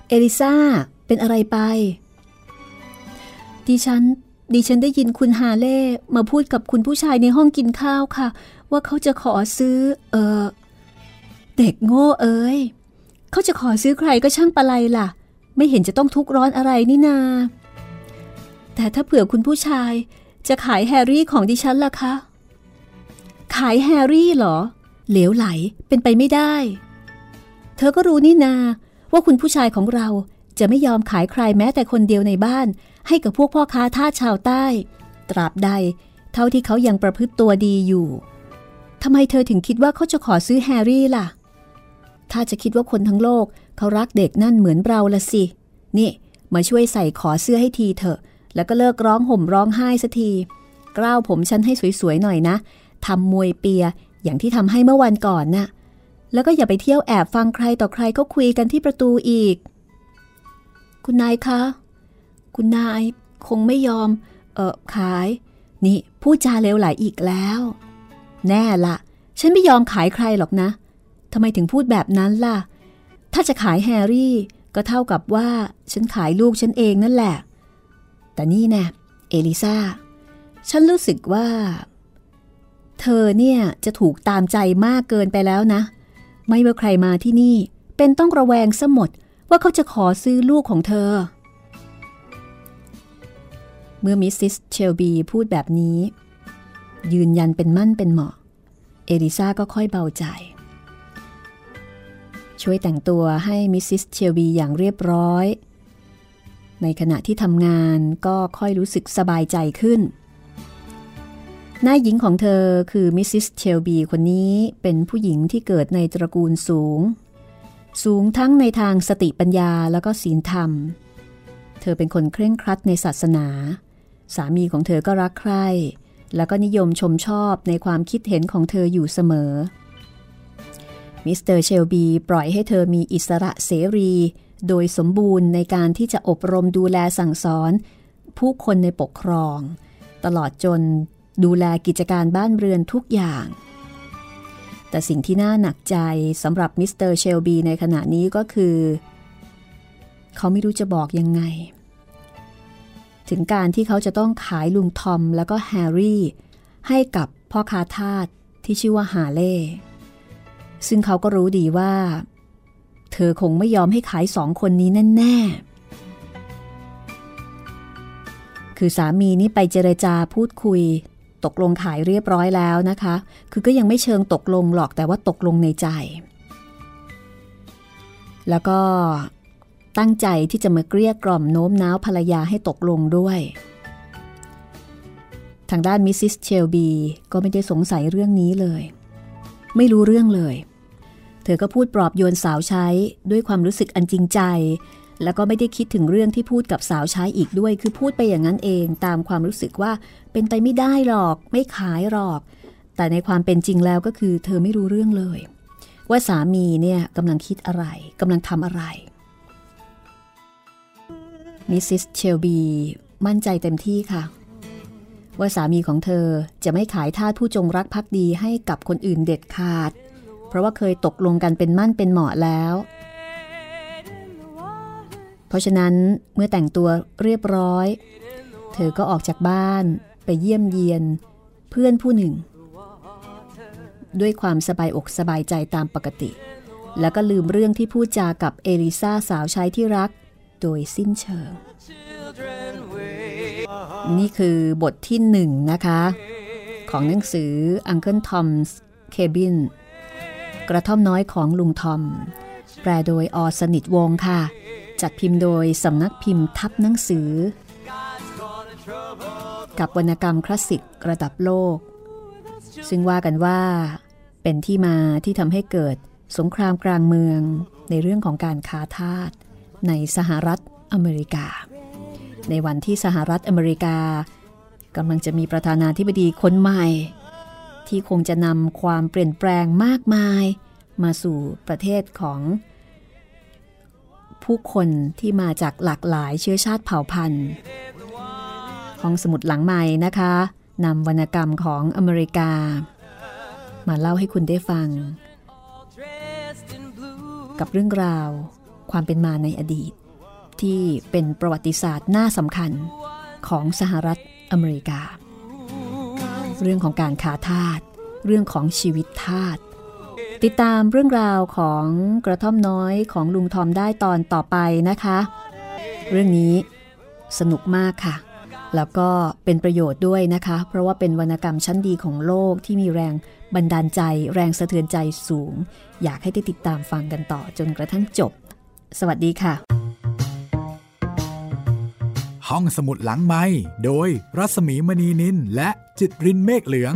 เอลิซาเป็นอะไรไป ดิฉัน ดิฉันได้ยินคุณฮาเล่มาพูดกับคุณผู้ชายในห้องกินข้าวค่ะ ว่าเขาจะขอซื้อ เออเด็กโง่เอ้ยเขาจะขอซื้อใครก็ช่างปะไรล่ะ ไม่เห็นจะต้องทุกข์ร้อนอะไรนี่นา แต่ถ้าเผื่อคุณผู้ชายจะขายแฮร์รี่ของดิฉันล่ะคะ ขายแฮร์รี่เหรอ เหลวไหลเป็นไปไม่ได้ เธอก็รู้นี่นา ว่าคุณผู้ชายของเราจะไม่ยอมขายใครแม้แต่คนเดียวในบ้าน ให้กับพวกพ่อค้าท่าชาวใต้ ตราบใด เท่าที่เขายังประพฤติตัวดีอยู่ทำไมเธอถึงคิดว่าเขาจะขอซื้อแฮร์รี่ล่ะ ถ้าจะคิดว่าคนทั้งโลกเขารักเด็กนั่นเหมือนเราละสิ นี่มาช่วยใส่ขอเสื้อให้ทีเถอะ แล้วก็เลิกร้องห่มร้องไห้สักที กล้าวผมฉันให้สวยๆหน่อยนะทำมวยเปีย อย่างที่ทำให้เมื่อวันก่อนนะ่ะ แล้วก็อย่าไปเที่ยวแอบฟังใครต่อใครเขาคุยกันที่ประตูอีก คุณนายคะ คุณนายคงไม่ยอม เออขาย นี่พูดจาเลวไหลอีกแล้ว แน่ละ ฉันไม่ยอมขายใครหรอกนะทำไมถึงพูดแบบนั้นล่ะ ถ้าจะขายแฮร์รี่ ก็เท่ากับว่าฉันขายลูกฉันเองนั่นแหละ แต่นี่แน่เอลิซาฉันรู้สึกว่า เธอเนี่ยจะถูกตามใจมากเกินไปแล้วนะ ไม่ว่าใครมาที่นี่ เป็นต้องระแวงซะหมดว่าเขาจะขอซื้อลูกของเธอ เมื่อมิสซิสเชลบีพูดแบบนี้ ยืนยันเป็นมั่นเป็นเหมาะ เอลิซาก็ค่อยเบาใจ ช่วยแต่งตัวให้มิสซิสเชลบีอย่างเรียบร้อย ในขณะที่ทำงานก็ค่อยรู้สึกสบายใจขึ้น นายหญิงของเธอคือมิสซิสเชลบีคนนี้เป็นผู้หญิงที่เกิดในตระกูลสูง สูงทั้งในทางสติปัญญาแล้วก็ศีลธรรม เธอเป็นคนเคร่งครัดในศาสนา สามีของเธอก็รักใคร่แล้วก็นิยมชมชอบในความคิดเห็นของเธออยู่เสมอ มิสเตอร์เชลบีปล่อยให้เธอมีอิสระเสรี โดยสมบูรณ์ในการที่จะอบรมดูแลสั่งสอน ผู้คนในปกครอง ตลอดจน ดูแลกิจการบ้านเรือนทุกอย่าง แต่สิ่งที่น่าหนักใจสำหรับมิสเตอร์เชลบีในขณะนี้ก็คือ เขาไม่รู้จะบอกยังไง ถึงการที่เขาจะต้องขายลุงทอมแล้วก็แฮร์รี่ให้กับพ่อคาทาสที่ชื่อว่าฮาเล่ ซึ่งเขาก็รู้ดีว่า เธอคงไม่ยอมให้ขายสองคนนี้แน่ๆ คือสามีนี่ไปเจรจาพูดคุย ตกลงขายเรียบร้อยแล้วนะคะ คือก็ยังไม่เชิงตกลงหรอกแต่ว่าตกลงในใจ แล้วก็ตั้งใจที่จะมาเกลี้ยกล่อมโน้มน้าวภรรยาให้ตกลงด้วย ทางด้านมิสซิสเชลบีก็ไม่ได้สงสัยเรื่องนี้เลย ไม่รู้เรื่องเลย เธอก็พูดปลอบโยนสาวใช้ด้วยความรู้สึกอันจริงใจ แล้วก็ไม่ได้คิดถึงเรื่องที่พูดกับสาวใช้อีกด้วย คือพูดไปอย่างนั้นเองตามความรู้สึกว่าเป็นไปไม่ได้หรอก ไม่ขายหรอก แต่ในความเป็นจริงแล้วก็คือเธอไม่รู้เรื่องเลย ว่าสามีเนี่ยกำลังคิดอะไรกำลังทำอะไรมิสซิสเชลบีมั่นใจเต็มที่ค่ะ ว่าสามีของเธอจะไม่ขายทาสผู้จงรักภักดีให้กับคนอื่นเด็ดขาด เพราะว่าเคยตกลงกันเป็นมั่นเป็นเหมาะแล้ว เพราะฉะนั้นเมื่อแต่งตัวเรียบร้อย เธอก็ออกจากบ้านไปเยี่ยมเยียน เพื่อนผู้หนึ่ง ด้วยความสบายอกสบายใจตามปกติ แล้วก็ลืมเรื่องที่พูดจากับเอลิซาสาวใช้ที่รัก โดยสิ้นเชิง นี่คือบทที่หนึ่งนะคะ ของหนังสือ Uncle Tom's Cabin กระท่อมน้อยของลุงทอม แปลโดยอสนิทวงค่ะ จัดพิมพ์โดยสำนักพิมพ์ทับหนังสือ กับวรรณกรรมคลาสสิกระดับโลก ซึ่งว่ากันว่าเป็นที่มาที่ทำให้เกิดสงครามกลางเมืองในเรื่องของการค้าทาสในสหรัฐอเมริกา ในวันที่สหรัฐอเมริกากำลังจะมีประธานาธิบดีคนใหม่ ที่คงจะนำความเปลี่ยนแปลงมากมาย มาสู่ประเทศของ ผู้คนที่มาจากหลากหลายเชื้อชาติเผ่าพันธุ์ห้องสมุดหลังใหม่นะคะนำวรรณกรรมของอเมริกา มาเล่าให้คุณได้ฟัง กับเรื่องราว ความเป็นมาในอดีต ที่เป็นประวัติศาสตร์น่าสำคัญของสหรัฐอเมริกา เรื่องของการขาทาสเรื่องของชีวิตทาส ติดตามเรื่องราวของกระท่อมน้อยของลุงทอมได้ตอนต่อไปนะคะ เรื่องนี้สนุกมากค่ะ แล้วก็เป็นประโยชน์ด้วยนะคะ เพราะว่าเป็นวรรณกรรมชั้นดีของโลกที่มีแรงบันดาลใจ แรงสะเทือนใจสูง อยากให้ได้ติดตามฟังกันต่อจนกระทั่งจบ สวัสดีค่ะ ห้องสมุดหลังไม้โดยรัสมีมณีนินและจิตรินเมฆเหลือง